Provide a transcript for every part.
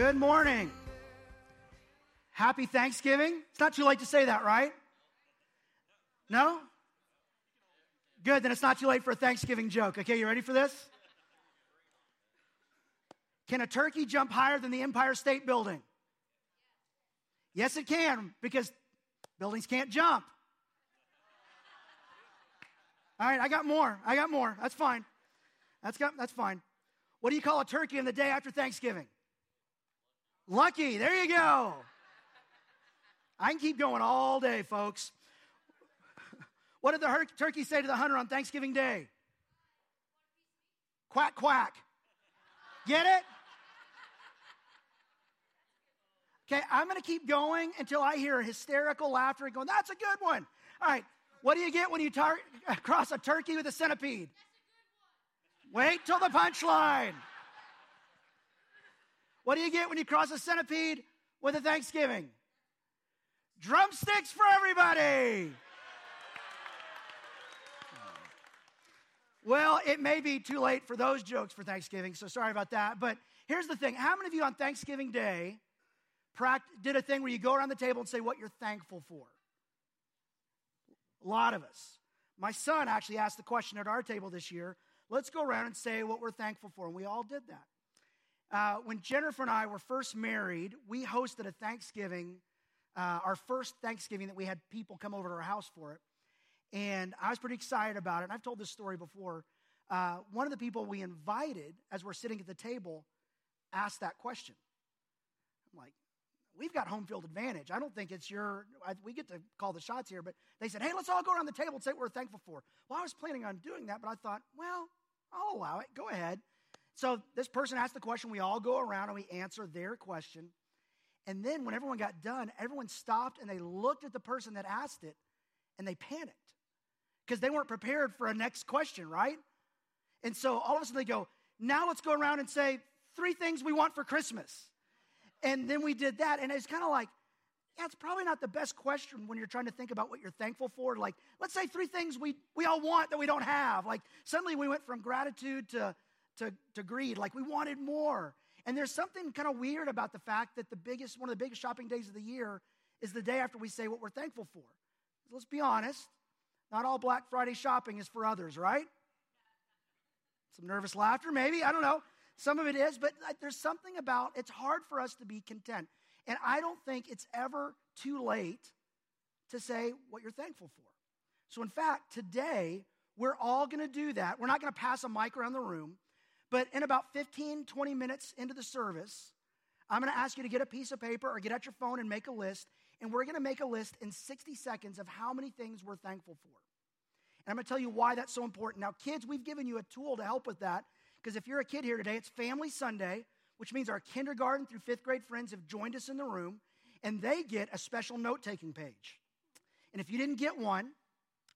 Good morning. Happy Thanksgiving. It's not too late to say that, right? No? Good, then it's not too late for a Thanksgiving joke. Okay, you ready for this? Can a turkey jump higher than the Empire State Building? Yes, it can, because buildings can't jump. All right, I got more. I got more. That's fine. That's, got, that's fine. What do you call a turkey on the day after Thanksgiving? Lucky. There you go. I can keep going all day, folks. What did the her- turkey say to the hunter on Thanksgiving Day? Quack, quack. Get it? Okay, I'm going to keep going until I hear hysterical laughter and going, that's a good one. All right, what do you get when you tar- cross a turkey with a centipede? Wait till the punchline. What do you get when you cross a centipede with a Thanksgiving? Drumsticks for everybody. Well, it may be too late for those jokes for Thanksgiving, so sorry about that. But here's the thing how many of you on Thanksgiving Day did a thing where you go around the table and say what you're thankful for? A lot of us. My son actually asked the question at our table this year let's go around and say what we're thankful for. And we all did that. Uh, when Jennifer and I were first married, we hosted a Thanksgiving, uh, our first Thanksgiving that we had people come over to our house for it. And I was pretty excited about it. And I've told this story before. Uh, one of the people we invited, as we're sitting at the table, asked that question. I'm like, we've got home field advantage. I don't think it's your, I, we get to call the shots here, but they said, hey, let's all go around the table and say what we're thankful for. Well, I was planning on doing that, but I thought, well, I'll allow it. Go ahead. So this person asked the question. We all go around and we answer their question. And then when everyone got done, everyone stopped and they looked at the person that asked it and they panicked because they weren't prepared for a next question, right? And so all of a sudden they go, now let's go around and say three things we want for Christmas. And then we did that. And it's kind of like, yeah, it's probably not the best question when you're trying to think about what you're thankful for. Like, let's say three things we, we all want that we don't have. Like, suddenly we went from gratitude to, to, to greed. Like, we wanted more. And there's something kind of weird about the fact that the biggest, one of the biggest shopping days of the year is the day after we say what we're thankful for. Let's be honest. Not all Black Friday shopping is for others, right? Some nervous laughter, maybe. I don't know. Some of it is, but there's something about it's hard for us to be content. And I don't think it's ever too late to say what you're thankful for. So, in fact, today, we're all going to do that. We're not going to pass a mic around the room, but in about 15, 20 minutes into the service, I'm going to ask you to get a piece of paper or get out your phone and make a list. And we're going to make a list in 60 seconds of how many things we're thankful for. And I'm going to tell you why that's so important. Now, kids, we've given you a tool to help with that because if you're a kid here today, it's Family Sunday which means our kindergarten through fifth grade friends have joined us in the room, and they get a special note taking page. And if you didn't get one,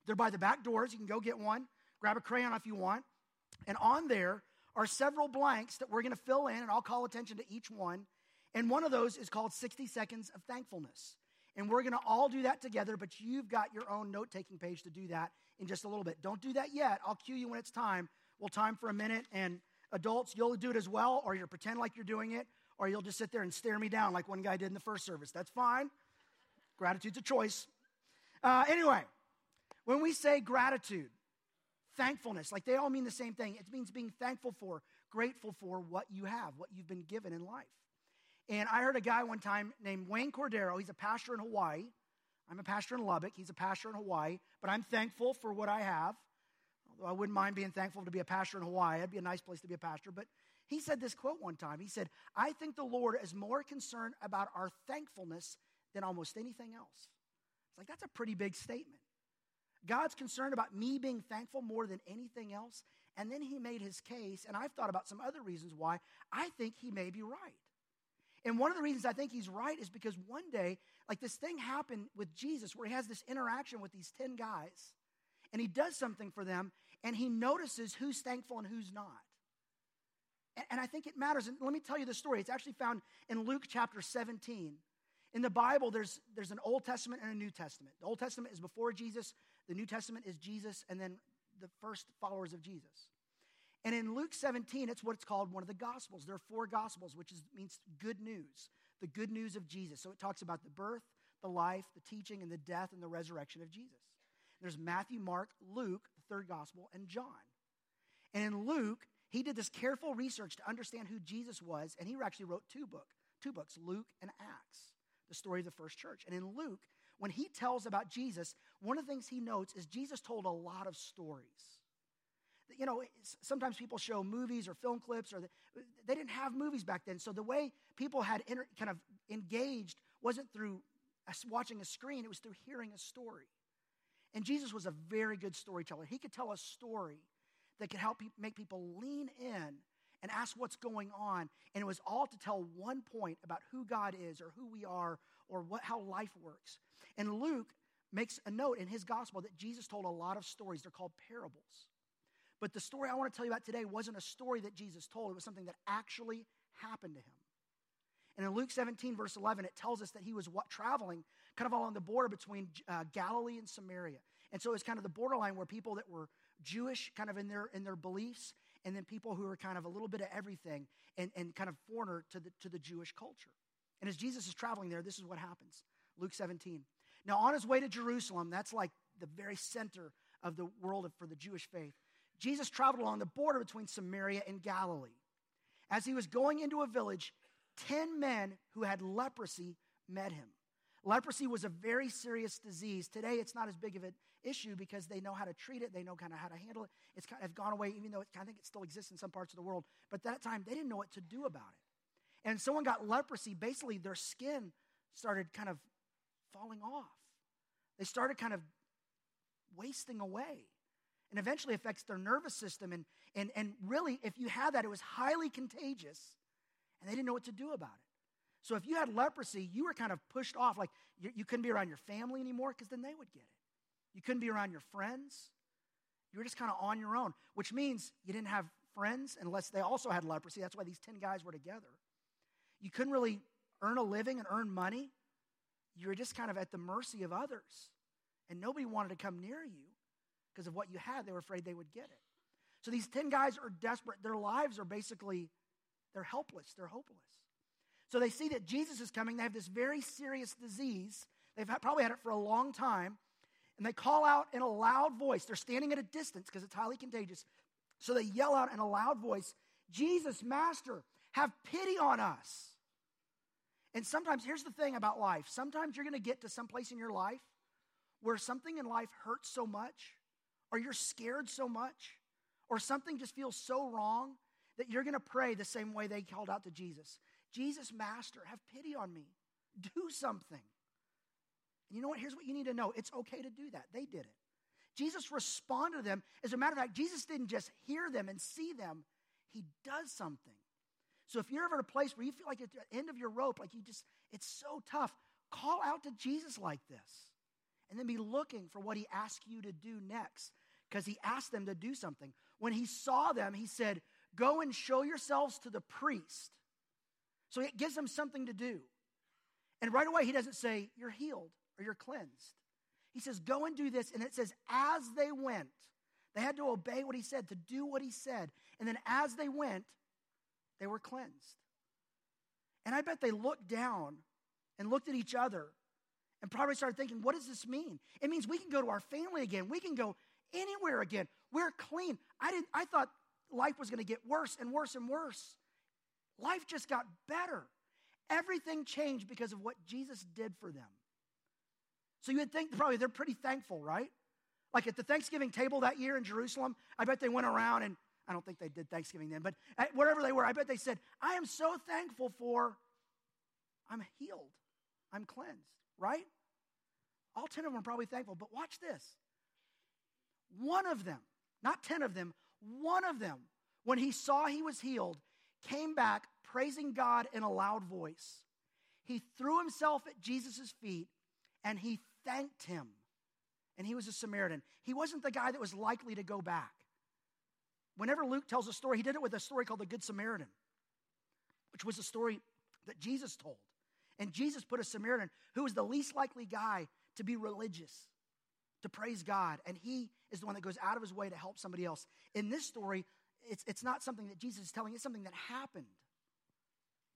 they're by the back doors. You can go get one, grab a crayon if you want. And on there are several blanks that we're going to fill in, and I'll call attention to each one. And one of those is called 60 Seconds of Thankfulness. And we're going to all do that together, but you've got your own note taking page to do that in just a little bit. Don't do that yet. I'll cue you when it's time. We'll time for a minute and Adults, you'll do it as well, or you'll pretend like you're doing it, or you'll just sit there and stare me down like one guy did in the first service. That's fine. Gratitude's a choice. Uh, anyway, when we say gratitude, thankfulness, like they all mean the same thing. It means being thankful for, grateful for what you have, what you've been given in life. And I heard a guy one time named Wayne Cordeiro. He's a pastor in Hawaii. I'm a pastor in Lubbock. He's a pastor in Hawaii, but I'm thankful for what I have. Although I wouldn't mind being thankful to be a pastor in Hawaii. It'd be a nice place to be a pastor. But he said this quote one time. He said, I think the Lord is more concerned about our thankfulness than almost anything else. It's like, that's a pretty big statement. God's concerned about me being thankful more than anything else. And then he made his case, and I've thought about some other reasons why I think he may be right. And one of the reasons I think he's right is because one day, like this thing happened with Jesus where he has this interaction with these 10 guys, and he does something for them, and he notices who's thankful and who's not. And, and I think it matters. And let me tell you the story. It's actually found in Luke chapter 17. In the Bible, there's, there's an Old Testament and a New Testament. The Old Testament is before Jesus, the New Testament is Jesus, and then the first followers of Jesus. And in Luke 17, it's what's called one of the Gospels. There are four Gospels, which is, means good news, the good news of Jesus. So it talks about the birth, the life, the teaching, and the death and the resurrection of Jesus. There's Matthew, Mark, Luke, the third Gospel, and John. And in Luke, he did this careful research to understand who Jesus was, and he actually wrote two book, two books, Luke and Acts, the story of the first church. And in Luke, when he tells about Jesus, one of the things he notes is Jesus told a lot of stories. You know, sometimes people show movies or film clips, or the, they didn't have movies back then. So the way people had inter, kind of engaged wasn't through watching a screen, it was through hearing a story. And Jesus was a very good storyteller. He could tell a story that could help make people lean in and ask what's going on. And it was all to tell one point about who God is or who we are or what, how life works. And Luke makes a note in his gospel that Jesus told a lot of stories. They're called parables. But the story I want to tell you about today wasn't a story that Jesus told, it was something that actually happened to him. And in Luke 17, verse 11, it tells us that he was what, traveling kind of along the border between uh, Galilee and Samaria. And so it was kind of the borderline where people that were Jewish, kind of in their, in their beliefs, and then people who were kind of a little bit of everything and, and kind of foreigner to the, to the Jewish culture. And as Jesus is traveling there, this is what happens Luke 17. Now, on his way to Jerusalem, that's like the very center of the world for the Jewish faith, Jesus traveled along the border between Samaria and Galilee. As he was going into a village, 10 men who had leprosy met him. Leprosy was a very serious disease. Today, it's not as big of an issue because they know how to treat it. They know kind of how to handle it. It's kind of gone away, even though it, I think it still exists in some parts of the world. But at that time, they didn't know what to do about it. And someone got leprosy. Basically, their skin started kind of falling off. They started kind of wasting away. And eventually affects their nervous system. And, and, and really, if you had that, it was highly contagious. And they didn't know what to do about it. So if you had leprosy, you were kind of pushed off. Like you, you couldn't be around your family anymore because then they would get it. You couldn't be around your friends. You were just kind of on your own, which means you didn't have friends unless they also had leprosy. That's why these 10 guys were together. You couldn't really earn a living and earn money. You were just kind of at the mercy of others. And nobody wanted to come near you because of what you had. They were afraid they would get it. So these 10 guys are desperate. Their lives are basically, they're helpless, they're hopeless. So they see that Jesus is coming. They have this very serious disease. They've probably had it for a long time. And they call out in a loud voice. They're standing at a distance because it's highly contagious. So they yell out in a loud voice, Jesus, Master, have pity on us. And sometimes, here's the thing about life sometimes you're going to get to some place in your life where something in life hurts so much, or you're scared so much, or something just feels so wrong that you're going to pray the same way they called out to Jesus Jesus, Master, have pity on me. Do something. You know what? Here's what you need to know it's okay to do that. They did it. Jesus responded to them. As a matter of fact, Jesus didn't just hear them and see them, he does something. So if you're ever at a place where you feel like at the end of your rope, like you just, it's so tough, call out to Jesus like this. And then be looking for what he asked you to do next. Because he asked them to do something. When he saw them, he said, Go and show yourselves to the priest. So it gives them something to do. And right away, he doesn't say, You're healed or you're cleansed. He says, Go and do this. And it says, As they went, they had to obey what he said, to do what he said. And then as they went, they were cleansed. And I bet they looked down and looked at each other and probably started thinking, What does this mean? It means we can go to our family again. We can go anywhere again. We're clean. I, didn't, I thought life was going to get worse and worse and worse. Life just got better. Everything changed because of what Jesus did for them. So you would think probably they're pretty thankful, right? Like at the Thanksgiving table that year in Jerusalem, I bet they went around and I don't think they did Thanksgiving then, but uh, wherever they were, I bet they said, I am so thankful for I'm healed, I'm cleansed, right? All 10 of them are probably thankful, but watch this. One of them, not 10 of them, one of them, when he saw he was healed, came back praising God in a loud voice. He threw himself at Jesus' feet and he thanked him. And he was a Samaritan. He wasn't the guy that was likely to go back. Whenever Luke tells a story, he did it with a story called the Good Samaritan, which was a story that Jesus told. And Jesus put a Samaritan who was the least likely guy to be religious, to praise God. And he is the one that goes out of his way to help somebody else. In this story, it's, it's not something that Jesus is telling, it's something that happened.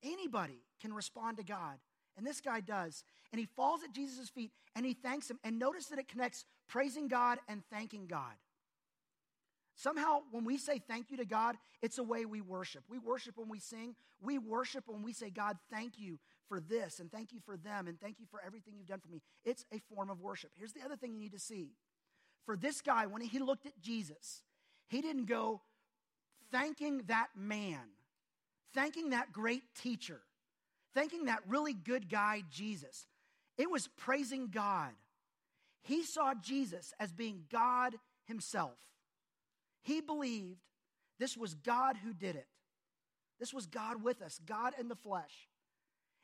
Anybody can respond to God. And this guy does. And he falls at Jesus' feet and he thanks him. And notice that it connects praising God and thanking God. Somehow, when we say thank you to God, it's a way we worship. We worship when we sing. We worship when we say, God, thank you for this, and thank you for them, and thank you for everything you've done for me. It's a form of worship. Here's the other thing you need to see. For this guy, when he looked at Jesus, he didn't go thanking that man, thanking that great teacher, thanking that really good guy, Jesus. It was praising God. He saw Jesus as being God himself. He believed this was God who did it. This was God with us, God in the flesh.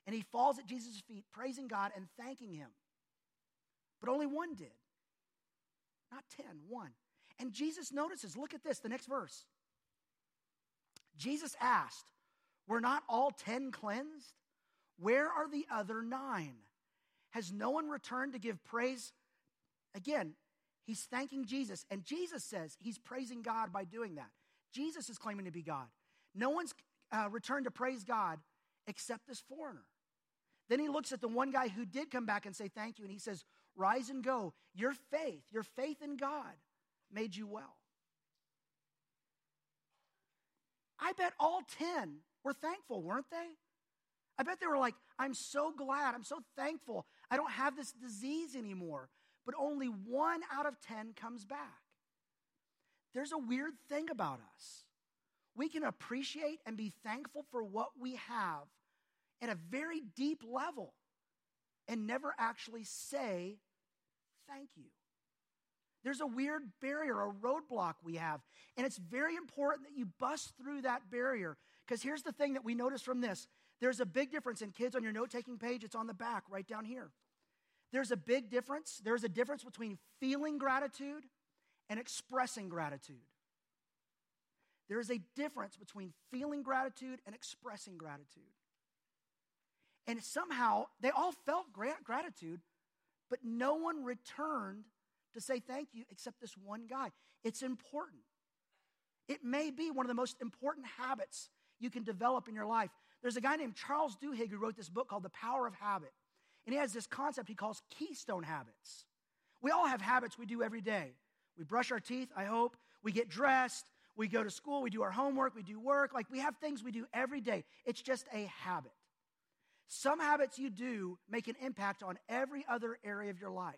And he falls at Jesus' feet, praising God and thanking him. But only one did. Not ten, one. And Jesus notices, look at this, the next verse. Jesus asked, Were not all ten cleansed? Where are the other nine? Has no one returned to give praise? Again, he's thanking Jesus. And Jesus says he's praising God by doing that. Jesus is claiming to be God. No one's uh, returned to praise God except this foreigner. Then he looks at the one guy who did come back and say thank you, and he says, Rise and go. Your faith, your faith in God made you well. I bet all 10 were thankful, weren't they? I bet they were like, I'm so glad, I'm so thankful. I don't have this disease anymore. But only one out of 10 comes back. There's a weird thing about us. We can appreciate and be thankful for what we have at a very deep level and never actually say thank you. There's a weird barrier, a roadblock we have. And it's very important that you bust through that barrier. Because here's the thing that we notice from this there's a big difference. in kids, on your note taking page, it's on the back right down here. There's a big difference. There's a difference between feeling gratitude and expressing gratitude. There is a difference between feeling gratitude and expressing gratitude. And somehow they all felt gratitude, but no one returned to say thank you except this one guy. It's important. It may be one of the most important habits you can develop in your life. There's a guy named Charles Duhigg who wrote this book called The Power of Habit. And he has this concept he calls keystone habits. We all have habits we do every day. We brush our teeth, I hope. We get dressed. We go to school. We do our homework. We do work. Like we have things we do every day. It's just a habit. Some habits you do make an impact on every other area of your life.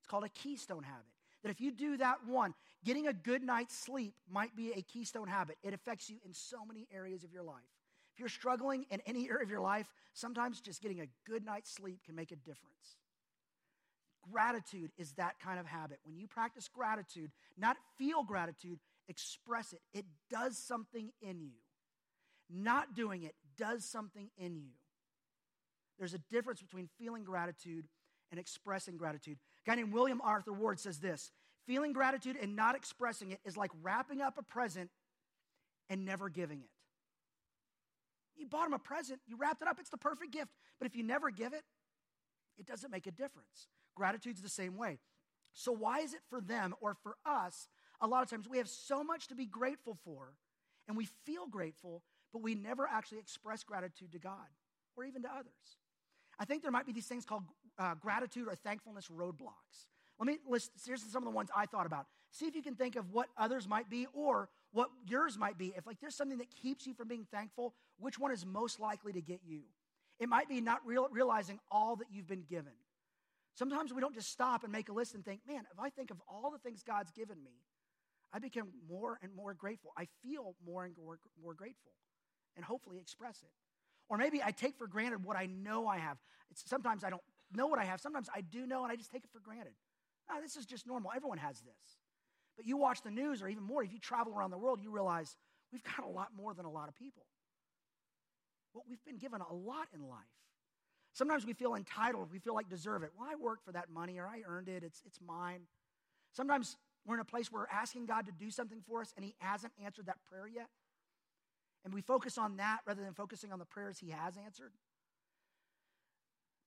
It's called a keystone habit. That if you do that one, getting a good night's sleep might be a keystone habit. It affects you in so many areas of your life. If you're struggling in any area of your life, sometimes just getting a good night's sleep can make a difference. Gratitude is that kind of habit. When you practice gratitude, not feel gratitude, express it. It does something in you. Not doing it does something in you. There's a difference between feeling gratitude and expressing gratitude. A guy named William Arthur Ward says this feeling gratitude and not expressing it is like wrapping up a present and never giving it. You bought him a present, you wrapped it up, it's the perfect gift. But if you never give it, it doesn't make a difference. Gratitude's the same way. So, why is it for them or for us? A lot of times we have so much to be grateful for, and we feel grateful, but we never actually express gratitude to God or even to others. I think there might be these things called uh, gratitude or thankfulness roadblocks. Let me list, here's some of the ones I thought about. See if you can think of what others might be or what yours might be. If like there's something that keeps you from being thankful, which one is most likely to get you? It might be not real, realizing all that you've been given. Sometimes we don't just stop and make a list and think, man, if I think of all the things God's given me, I become more and more grateful. I feel more and more, more grateful and hopefully express it. Or maybe I take for granted what I know I have. It's, sometimes I don't know what I have. Sometimes I do know and I just take it for granted. Oh, this is just normal. Everyone has this. But you watch the news, or even more, if you travel around the world, you realize we've got a lot more than a lot of people. Well, we've been given a lot in life. Sometimes we feel entitled. We feel like deserve it. Well, I worked for that money or I earned it. It's, it's mine. Sometimes we're in a place where we're asking God to do something for us and He hasn't answered that prayer yet. And we focus on that rather than focusing on the prayers He has answered.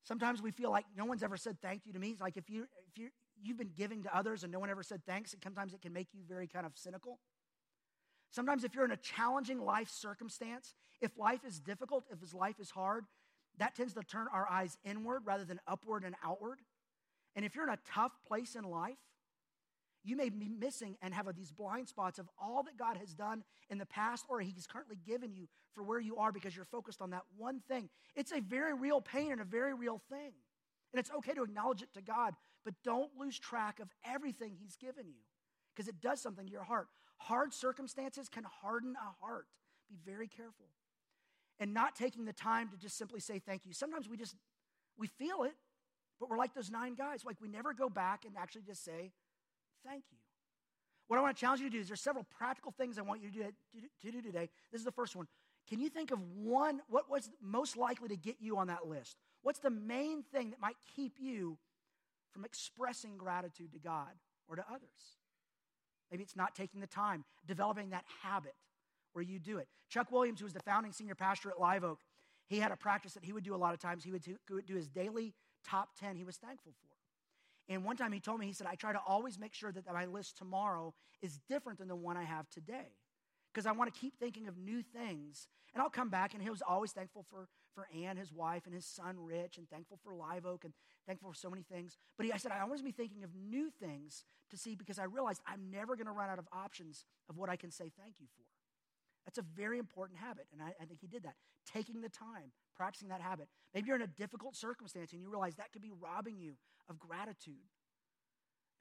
Sometimes we feel like no one's ever said thank you to me. It's like if, you, if you, you've been giving to others and no one ever said thanks, and sometimes it can make you very kind of cynical. Sometimes, if you're in a challenging life circumstance, if life is difficult, if life is hard, that tends to turn our eyes inward rather than upward and outward. And if you're in a tough place in life, you may be missing and have these blind spots of all that God has done in the past or He's currently given you for where you are because you're focused on that one thing. It's a very real pain and a very real thing. And it's okay to acknowledge it to God, but don't lose track of everything He's given you because it does something to your heart. Hard circumstances can harden a heart. Be very careful. And not taking the time to just simply say thank you. Sometimes we just, we feel it, but we're like those nine guys. Like we never go back and actually just say, thank you. What I want to challenge you to do is there's several practical things I want you to do, to, do today. This is the first one. Can you think of one, what was most likely to get you on that list? What's the main thing that might keep you from expressing gratitude to God or to others? Maybe it's not taking the time, developing that habit where you do it. Chuck Williams, who was the founding senior pastor at Live Oak, he had a practice that he would do a lot of times. He would do his daily top 10 he was thankful for. And one time he told me, he said, I try to always make sure that my list tomorrow is different than the one I have today. Because I want to keep thinking of new things. And I'll come back, and he was always thankful for, for Ann, his wife, and his son, Rich, and thankful for Live Oak, and thankful for so many things. But he, I said, I always be thinking of new things to see because I realized I'm never going to run out of options of what I can say thank you for. That's a very important habit, and I, I think he did that. Taking the time, practicing that habit. Maybe you're in a difficult circumstance and you realize that could be robbing you of gratitude.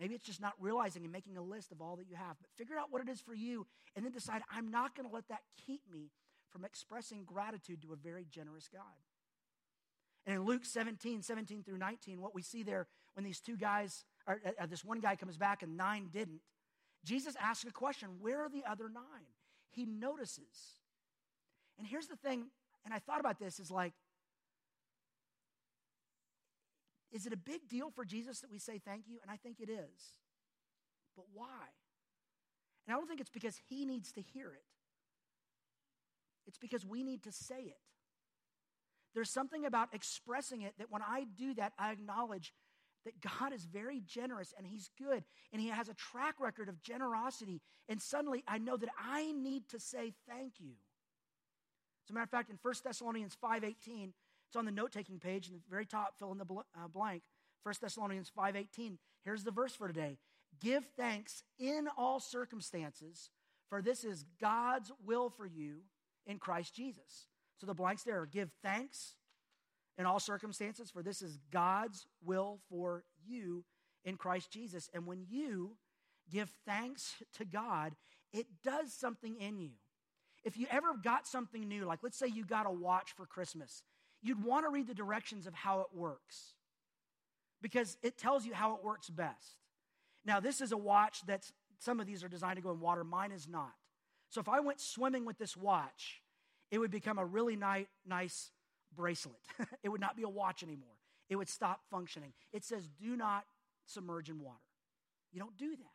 Maybe it's just not realizing and making a list of all that you have. But figure out what it is for you and then decide, I'm not going to let that keep me from expressing gratitude to a very generous God. And in Luke 17, 17 through 19, what we see there when these two guys, or uh, uh, this one guy comes back and nine didn't, Jesus asks a question Where are the other nine? He notices. And here's the thing, and I thought about this is like, is it a big deal for Jesus that we say thank you? And I think it is. But why? And I don't think it's because he needs to hear it, it's because we need to say it. There's something about expressing it that when I do that, I acknowledge that God is very generous and He's good and He has a track record of generosity. And suddenly I know that I need to say thank you. As a matter of fact, in 1 Thessalonians 5.18, it's on the note-taking page in the very top, fill in the bl- uh, blank. 1 Thessalonians 5.18. Here's the verse for today. Give thanks in all circumstances, for this is God's will for you in Christ Jesus. So the blanks there are give thanks in all circumstances, for this is God's will for you in Christ Jesus. And when you give thanks to God, it does something in you. If you ever got something new, like let's say you got a watch for Christmas, you'd want to read the directions of how it works because it tells you how it works best. Now, this is a watch that's, some of these are designed to go in water, mine is not. So if I went swimming with this watch, it would become a really nice, nice bracelet. it would not be a watch anymore. It would stop functioning. It says, do not submerge in water. You don't do that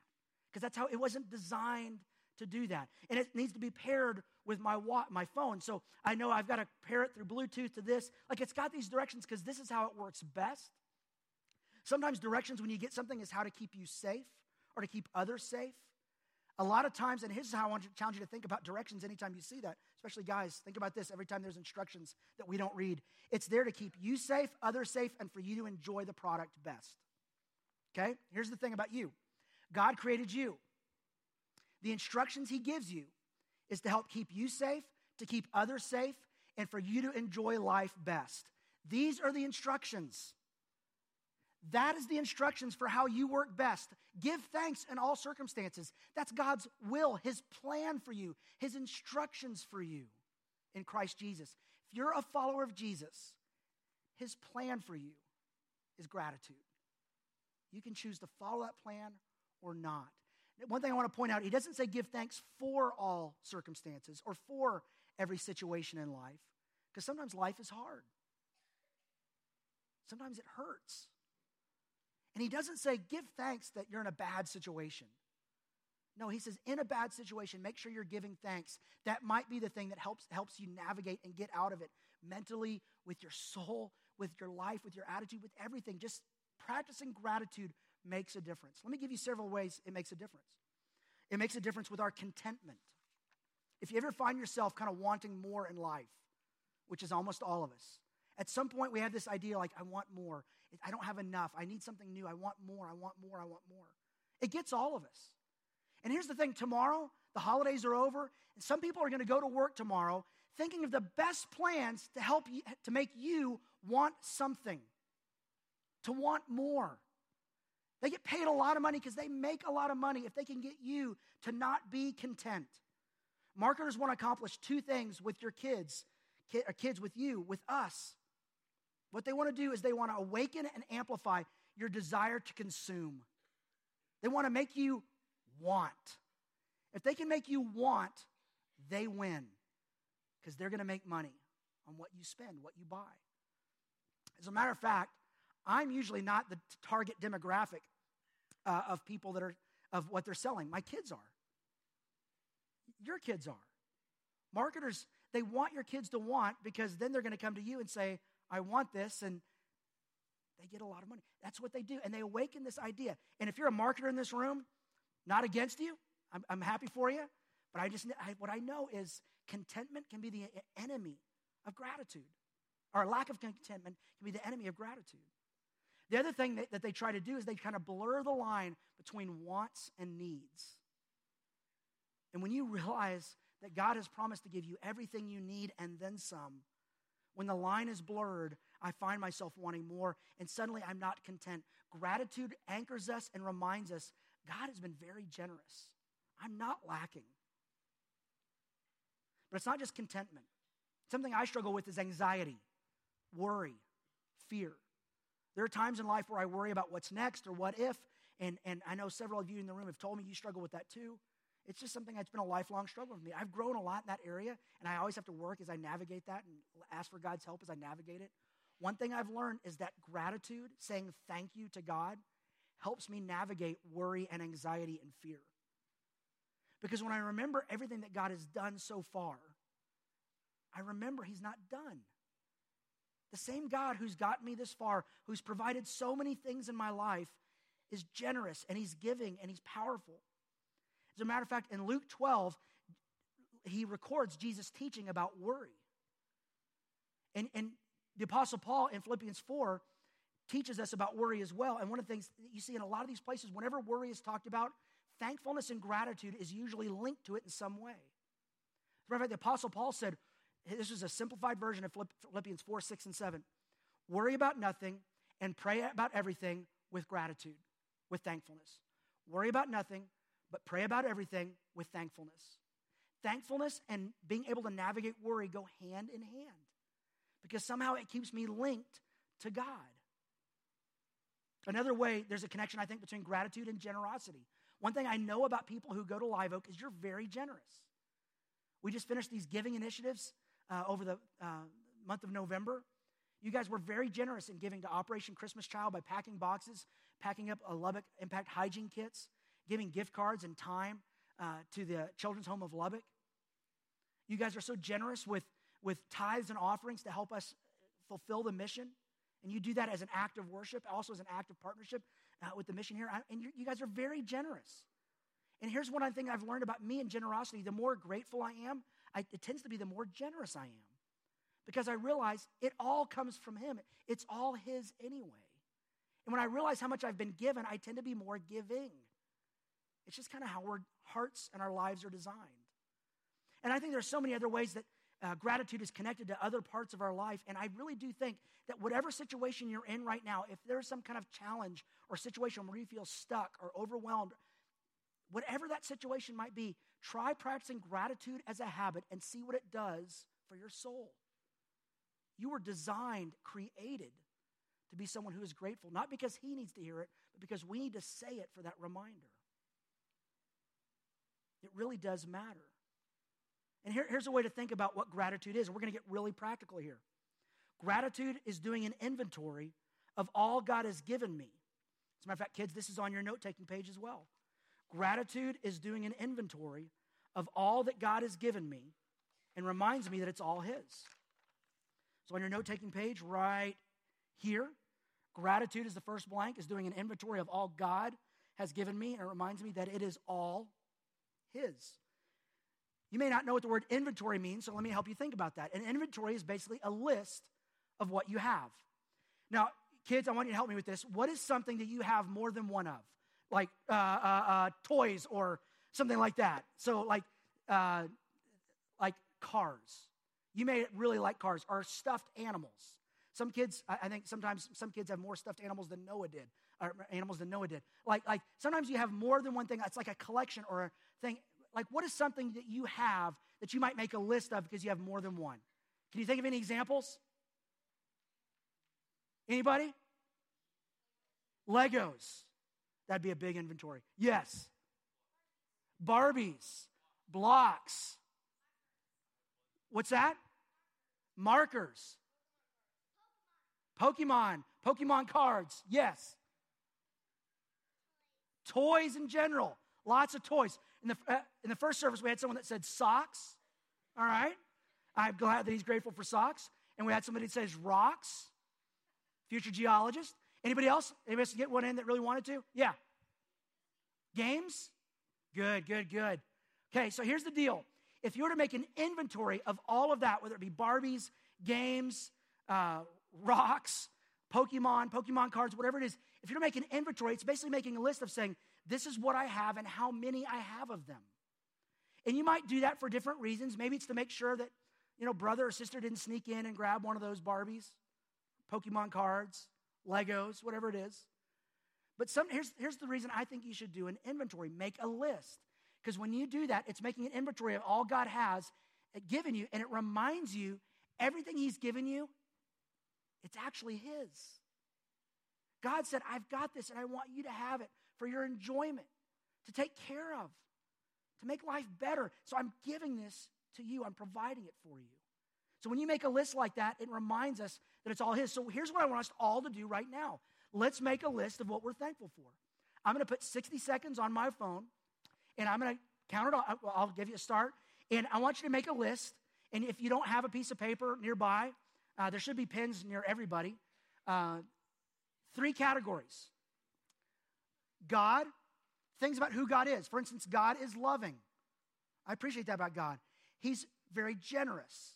because that's how it wasn't designed to do that. And it needs to be paired with my wa- my phone. So I know I've got to pair it through Bluetooth to this. Like it's got these directions because this is how it works best. Sometimes directions when you get something is how to keep you safe or to keep others safe. A lot of times, and here's how I want to challenge you to think about directions anytime you see that, especially guys, think about this every time there's instructions that we don't read. It's there to keep you safe, others safe, and for you to enjoy the product best. Okay? Here's the thing about you God created you. The instructions He gives you is to help keep you safe, to keep others safe, and for you to enjoy life best. These are the instructions. That is the instructions for how you work best. Give thanks in all circumstances. That's God's will, His plan for you, His instructions for you in Christ Jesus. If you're a follower of Jesus, His plan for you is gratitude. You can choose to follow that plan or not. One thing I want to point out, he doesn't say give thanks for all circumstances or for every situation in life, because sometimes life is hard. Sometimes it hurts. And he doesn't say give thanks that you're in a bad situation. No, he says in a bad situation, make sure you're giving thanks. That might be the thing that helps helps you navigate and get out of it mentally, with your soul, with your life, with your attitude, with everything. Just practicing gratitude makes a difference. Let me give you several ways it makes a difference. It makes a difference with our contentment. if you ever find yourself kind of wanting more in life, which is almost all of us, at some point we have this idea like, I want more. I don't have enough. I need something new. I want more. I want more. I want more. It gets all of us. And here's the thing tomorrow, the holidays are over, and some people are going to go to work tomorrow thinking of the best plans to help you, to make you want something, to want more. They get paid a lot of money because they make a lot of money if they can get you to not be content. Marketers want to accomplish two things with your kids, uh, kids with you, with us. What they want to do is they want to awaken and amplify your desire to consume. They want to make you want. If they can make you want, they win because they're going to make money on what you spend, what you buy. As a matter of fact, I'm usually not the target demographic uh, of people that are of what they're selling. My kids are. Your kids are. Marketers, they want your kids to want because then they're going to come to you and say, I want this, and they get a lot of money. That's what they do. And they awaken this idea. And if you're a marketer in this room, not against you, I'm, I'm happy for you. But I just, I, what I know is contentment can be the enemy of gratitude, or lack of contentment can be the enemy of gratitude. The other thing that, that they try to do is they kind of blur the line between wants and needs. And when you realize that God has promised to give you everything you need and then some, when the line is blurred, I find myself wanting more, and suddenly I'm not content. Gratitude anchors us and reminds us God has been very generous. I'm not lacking. But it's not just contentment. Something I struggle with is anxiety, worry, fear. There are times in life where I worry about what's next or what if, and, and I know several of you in the room have told me you struggle with that too. It's just something that's been a lifelong struggle for me. I've grown a lot in that area, and I always have to work as I navigate that and ask for God's help as I navigate it. One thing I've learned is that gratitude, saying thank you to God, helps me navigate worry and anxiety and fear. Because when I remember everything that God has done so far, I remember He's not done. The same God who's gotten me this far, who's provided so many things in my life, is generous and He's giving and He's powerful. As a matter of fact, in Luke 12, he records Jesus teaching about worry. And, and the Apostle Paul in Philippians 4 teaches us about worry as well. And one of the things that you see in a lot of these places, whenever worry is talked about, thankfulness and gratitude is usually linked to it in some way. As a matter of fact, the Apostle Paul said, this is a simplified version of Philippians 4, 6, and 7. Worry about nothing and pray about everything with gratitude, with thankfulness. Worry about nothing, but pray about everything with thankfulness. Thankfulness and being able to navigate worry go hand in hand because somehow it keeps me linked to God. Another way, there's a connection, I think, between gratitude and generosity. One thing I know about people who go to Live Oak is you're very generous. We just finished these giving initiatives uh, over the uh, month of November. You guys were very generous in giving to Operation Christmas Child by packing boxes, packing up a Lubbock Impact hygiene kits, giving gift cards and time uh, to the Children's Home of Lubbock. You guys are so generous with, with tithes and offerings to help us fulfill the mission. And you do that as an act of worship, also as an act of partnership uh, with the mission here. And you guys are very generous. And here's one thing I've learned about me and generosity the more grateful I am, I, it tends to be the more generous I am. Because I realize it all comes from Him, it's all His anyway. And when I realize how much I've been given, I tend to be more giving. It's just kind of how our hearts and our lives are designed. And I think there's so many other ways that uh, gratitude is connected to other parts of our life. And I really do think that whatever situation you're in right now, if there's some kind of challenge or situation where you feel stuck or overwhelmed, whatever that situation might be, try practicing gratitude as a habit and see what it does for your soul. You were designed, created to be someone who is grateful, not because he needs to hear it, but because we need to say it for that reminder. It really does matter. And here, here's a way to think about what gratitude is. We're going to get really practical here. Gratitude is doing an inventory of all God has given me. As a matter of fact, kids, this is on your note taking page as well. Gratitude is doing an inventory of all that God has given me and reminds me that it's all His. So on your note taking page, right here, gratitude is the first blank, is doing an inventory of all God has given me, and it reminds me that it is all His. You may not know what the word inventory means, so let me help you think about that. An inventory is basically a list of what you have. Now, kids, I want you to help me with this. What is something that you have more than one of? Like uh, uh, uh, toys or something like that. So, like, uh, like cars. You may really like cars or stuffed animals. Some kids, I think sometimes some kids have more stuffed animals than Noah did, or animals than Noah did. Like, like sometimes you have more than one thing. It's like a collection or thing. Like, what is something that you have that you might make a list of because you have more than one? Can you think of any examples? Anybody? Legos. That'd be a big inventory. Yes. Barbies, blocks. What's that? Markers. Pokemon, Pokemon cards. Yes. Toys in general. Lots of toys. In the, uh, in the first service, we had someone that said socks. All right. I'm glad that he's grateful for socks. And we had somebody that says rocks future geologist. Anybody else? Anybody else get one in that really wanted to? Yeah. Games? Good, good, good. Okay, so here's the deal. If you were to make an inventory of all of that, whether it be Barbies, games, uh, rocks, Pokemon, Pokemon cards, whatever it is, if you're to make an inventory, it's basically making a list of saying, this is what I have and how many I have of them. And you might do that for different reasons. Maybe it's to make sure that, you know, brother or sister didn't sneak in and grab one of those Barbies. Pokemon cards, Legos, whatever it is. But some, here's, here's the reason I think you should do an inventory make a list. Because when you do that, it's making an inventory of all God has given you, and it reminds you everything He's given you, it's actually His. God said, I've got this, and I want you to have it for your enjoyment, to take care of, to make life better. So I'm giving this to you, I'm providing it for you. So when you make a list like that, it reminds us that it's all His. So here's what I want us all to do right now let's make a list of what we're thankful for. I'm going to put 60 seconds on my phone, and I'm going to count it off. I'll give you a start. And I want you to make a list. And if you don't have a piece of paper nearby, uh, there should be pens near everybody. Uh, three categories God, things about who God is. For instance, God is loving. I appreciate that about God. He's very generous.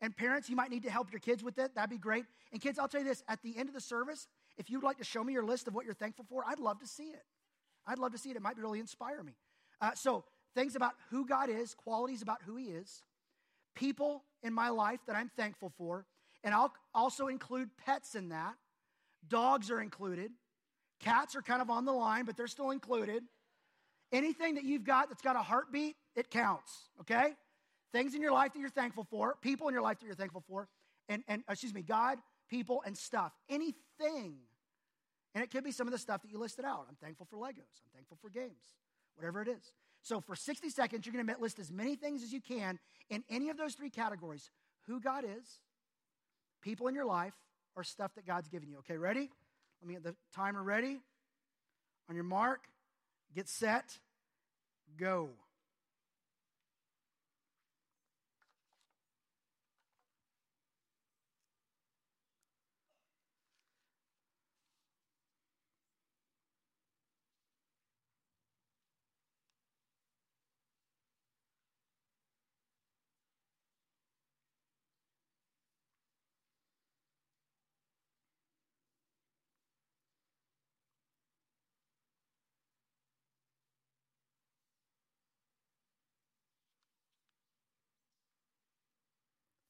And parents, you might need to help your kids with it. That'd be great. And kids, I'll tell you this at the end of the service, if you'd like to show me your list of what you're thankful for, I'd love to see it. I'd love to see it. It might really inspire me. Uh, so, things about who God is, qualities about who He is, people in my life that I'm thankful for, and I'll also include pets in that. Dogs are included. Cats are kind of on the line, but they're still included. Anything that you've got that's got a heartbeat, it counts, okay? things in your life that you're thankful for, people in your life that you're thankful for, and, and excuse me, God, people, and stuff. Anything. And it could be some of the stuff that you listed out. I'm thankful for Legos. I'm thankful for games, whatever it is. So for 60 seconds, you're going to list as many things as you can in any of those three categories who God is, people in your life, or stuff that God's given you. Okay, ready? Let me get the timer ready. On your mark, get set, go.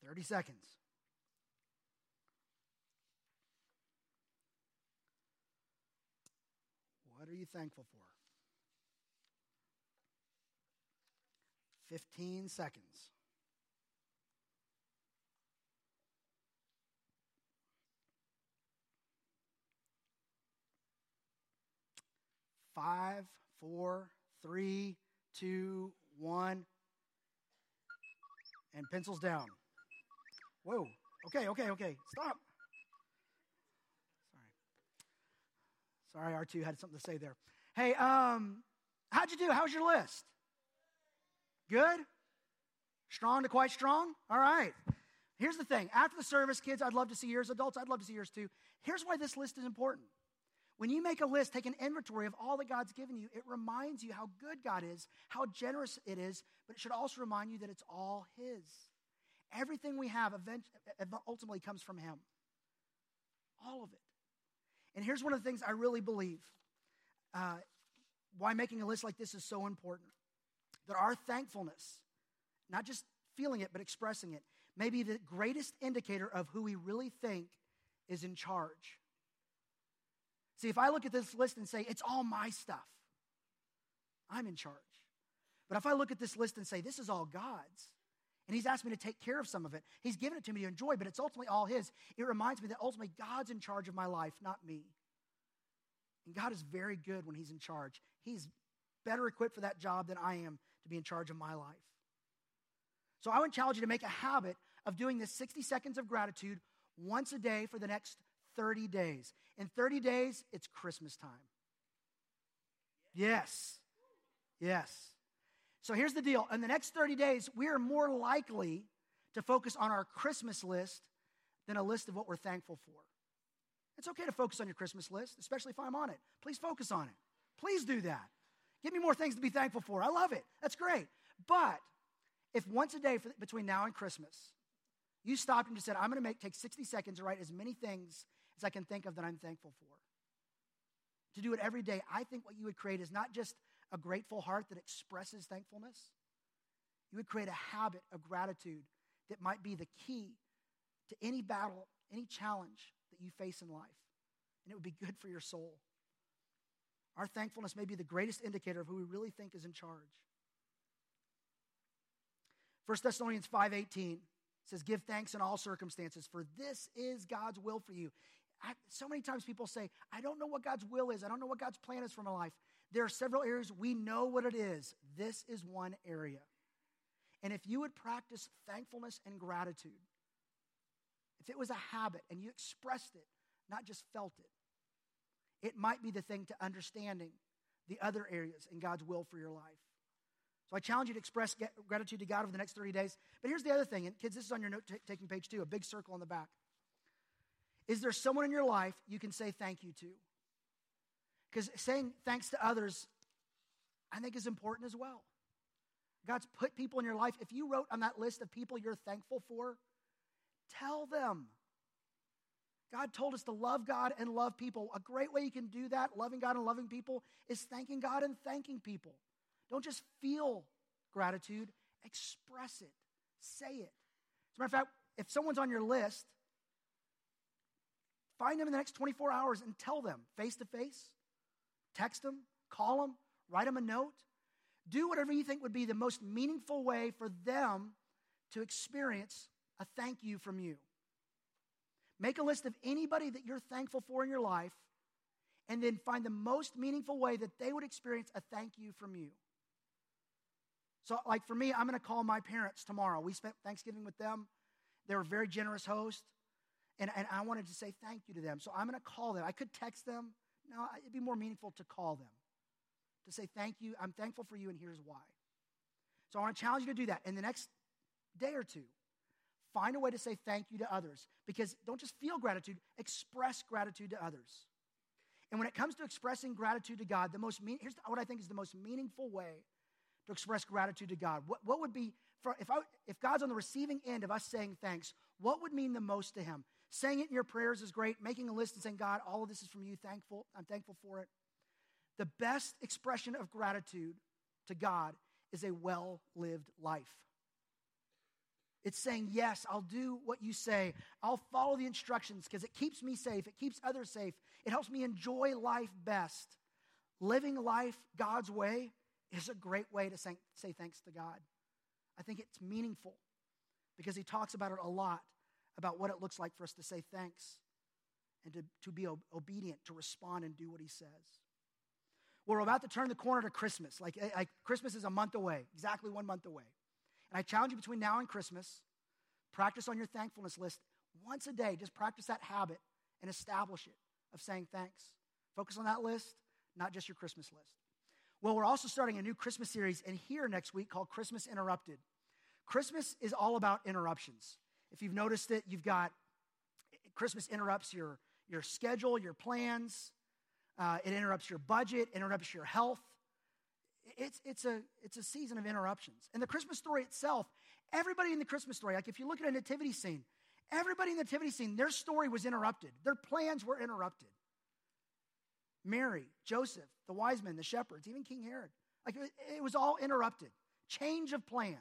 30 seconds. What are you thankful for? 15 seconds. Five, four, three, two, one, and pencils down. Whoa. Okay, okay, okay. Stop. Sorry. Sorry, R2 had something to say there. Hey, um, how'd you do? How's your list? Good? Strong to quite strong? All right. Here's the thing. After the service, kids, I'd love to see yours. Adults, I'd love to see yours too. Here's why this list is important. When you make a list, take an inventory of all that God's given you, it reminds you how good God is, how generous it is, but it should also remind you that it's all His. Everything we have ultimately comes from Him. All of it. And here's one of the things I really believe uh, why making a list like this is so important that our thankfulness, not just feeling it, but expressing it, may be the greatest indicator of who we really think is in charge. See, if I look at this list and say, it's all my stuff, I'm in charge. But if I look at this list and say, this is all God's, and He's asked me to take care of some of it, He's given it to me to enjoy, but it's ultimately all His, it reminds me that ultimately God's in charge of my life, not me. And God is very good when He's in charge. He's better equipped for that job than I am to be in charge of my life. So I would challenge you to make a habit of doing this 60 seconds of gratitude once a day for the next 30 days. In 30 days, it's Christmas time. Yes. Yes. So here's the deal. In the next 30 days, we are more likely to focus on our Christmas list than a list of what we're thankful for. It's okay to focus on your Christmas list, especially if I'm on it. Please focus on it. Please do that. Give me more things to be thankful for. I love it. That's great. But if once a day for, between now and Christmas, you stopped and just said, I'm going to make take 60 seconds to write as many things as I can think of that I'm thankful for. To do it every day, I think what you would create is not just a grateful heart that expresses thankfulness, you would create a habit of gratitude that might be the key to any battle, any challenge that you face in life. And it would be good for your soul. Our thankfulness may be the greatest indicator of who we really think is in charge. 1 Thessalonians 5:18 says give thanks in all circumstances for this is God's will for you. I, so many times people say, I don't know what God's will is. I don't know what God's plan is for my life. There are several areas we know what it is. This is one area. And if you would practice thankfulness and gratitude, if it was a habit and you expressed it, not just felt it, it might be the thing to understanding the other areas in God's will for your life. So I challenge you to express gratitude to God over the next 30 days. But here's the other thing, and kids, this is on your note taking page two, a big circle on the back. Is there someone in your life you can say thank you to? Because saying thanks to others, I think, is important as well. God's put people in your life. If you wrote on that list of people you're thankful for, tell them. God told us to love God and love people. A great way you can do that, loving God and loving people, is thanking God and thanking people. Don't just feel gratitude, express it, say it. As a matter of fact, if someone's on your list Find them in the next 24 hours and tell them face to face, text them, call them, write them a note. Do whatever you think would be the most meaningful way for them to experience a thank you from you. Make a list of anybody that you're thankful for in your life, and then find the most meaningful way that they would experience a thank you from you. So, like for me, I'm going to call my parents tomorrow. We spent Thanksgiving with them. They were very generous host. And, and I wanted to say thank you to them. So I'm going to call them. I could text them. No, it'd be more meaningful to call them, to say thank you. I'm thankful for you, and here's why. So I want to challenge you to do that in the next day or two. Find a way to say thank you to others because don't just feel gratitude, express gratitude to others. And when it comes to expressing gratitude to God, the most mean, here's what I think is the most meaningful way to express gratitude to God. What, what would be, for, if, I, if God's on the receiving end of us saying thanks, what would mean the most to Him? Saying it in your prayers is great. Making a list and saying, God, all of this is from you. Thankful. I'm thankful for it. The best expression of gratitude to God is a well lived life. It's saying, Yes, I'll do what you say. I'll follow the instructions because it keeps me safe. It keeps others safe. It helps me enjoy life best. Living life God's way is a great way to say, say thanks to God. I think it's meaningful because He talks about it a lot about what it looks like for us to say thanks and to, to be obedient, to respond and do what he says. We're about to turn the corner to Christmas. Like, eh, like Christmas is a month away, exactly one month away. And I challenge you between now and Christmas, practice on your thankfulness list once a day. Just practice that habit and establish it of saying thanks. Focus on that list, not just your Christmas list. Well, we're also starting a new Christmas series in here next week called Christmas Interrupted. Christmas is all about interruptions. If you've noticed it, you've got Christmas interrupts your, your schedule, your plans. Uh, it interrupts your budget, interrupts your health. It's, it's, a, it's a season of interruptions. And the Christmas story itself, everybody in the Christmas story, like if you look at a nativity scene, everybody in the nativity scene, their story was interrupted. Their plans were interrupted. Mary, Joseph, the wise men, the shepherds, even King Herod. Like it, it was all interrupted. Change of plans.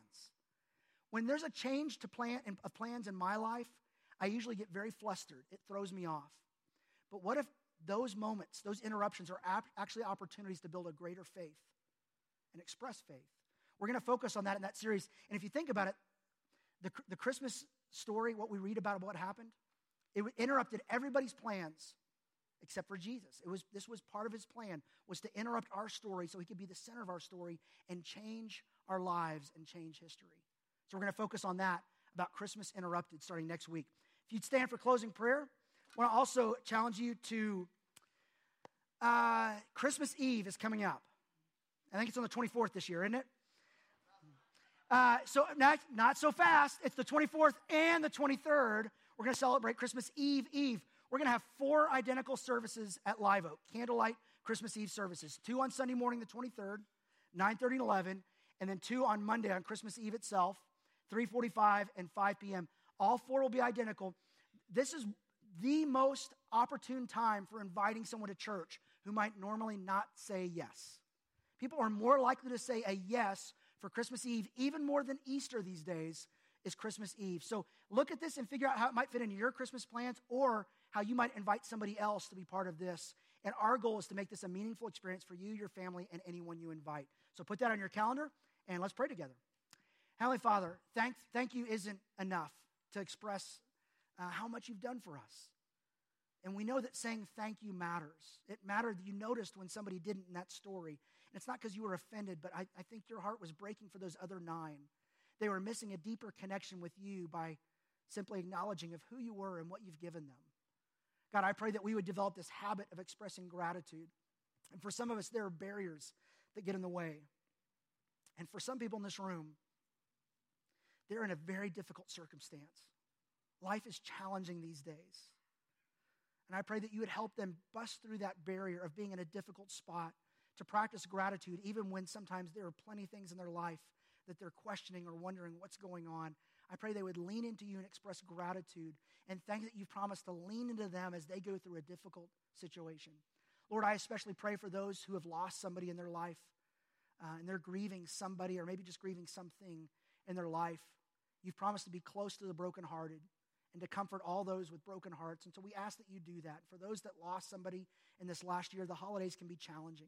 When there's a change to plan of plans in my life, I usually get very flustered. It throws me off. But what if those moments, those interruptions, are ap- actually opportunities to build a greater faith and express faith? We're going to focus on that in that series. And if you think about it, the, the Christmas story, what we read about what happened, it interrupted everybody's plans except for Jesus. It was, this was part of his plan, was to interrupt our story so he could be the center of our story and change our lives and change history. So we're going to focus on that about Christmas Interrupted starting next week. If you'd stand for closing prayer, I want to also challenge you to uh, Christmas Eve is coming up. I think it's on the 24th this year, isn't it? Uh, so not, not so fast. It's the 24th and the 23rd. We're going to celebrate Christmas Eve Eve we're going to have four identical services at Live Oak, candlelight Christmas Eve services. Two on Sunday morning, the 23rd, 9.30 and 11, and then two on Monday on Christmas Eve itself, 3.45 and 5 p.m. All four will be identical. This is the most opportune time for inviting someone to church who might normally not say yes. People are more likely to say a yes for Christmas Eve, even more than Easter these days, is Christmas Eve. So look at this and figure out how it might fit into your Christmas plans or how you might invite somebody else to be part of this. And our goal is to make this a meaningful experience for you, your family, and anyone you invite. So put that on your calendar and let's pray together. Heavenly Father, thank, thank you isn't enough to express uh, how much you've done for us. And we know that saying thank you matters. It mattered that you noticed when somebody didn't in that story. And it's not because you were offended, but I, I think your heart was breaking for those other nine. They were missing a deeper connection with you by simply acknowledging of who you were and what you've given them. God, I pray that we would develop this habit of expressing gratitude. And for some of us, there are barriers that get in the way. And for some people in this room, they're in a very difficult circumstance. Life is challenging these days. And I pray that you would help them bust through that barrier of being in a difficult spot to practice gratitude, even when sometimes there are plenty things in their life that they're questioning or wondering what's going on. I pray they would lean into you and express gratitude and thank that you've promised to lean into them as they go through a difficult situation. Lord, I especially pray for those who have lost somebody in their life uh, and they're grieving somebody or maybe just grieving something in their life. You've promised to be close to the brokenhearted and to comfort all those with broken hearts. And so we ask that you do that. For those that lost somebody in this last year, the holidays can be challenging.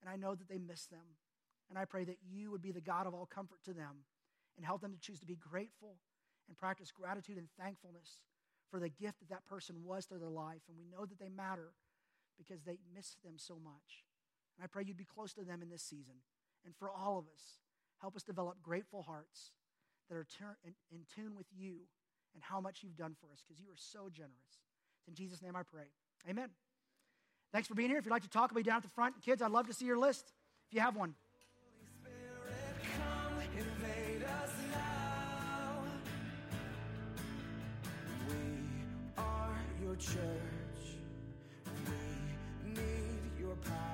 And I know that they miss them. And I pray that you would be the God of all comfort to them and help them to choose to be grateful and practice gratitude and thankfulness for the gift that that person was to their life. And we know that they matter because they miss them so much. And I pray you'd be close to them in this season. And for all of us, help us develop grateful hearts that are ter- in, in tune with you and how much you've done for us because you are so generous. It's in Jesus' name I pray. Amen. Thanks for being here. If you'd like to talk, I'll be down at the front. Kids, I'd love to see your list if you have one. your church. We need your power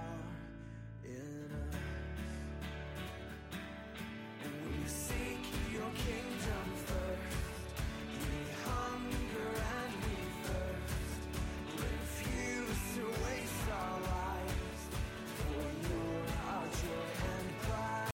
king.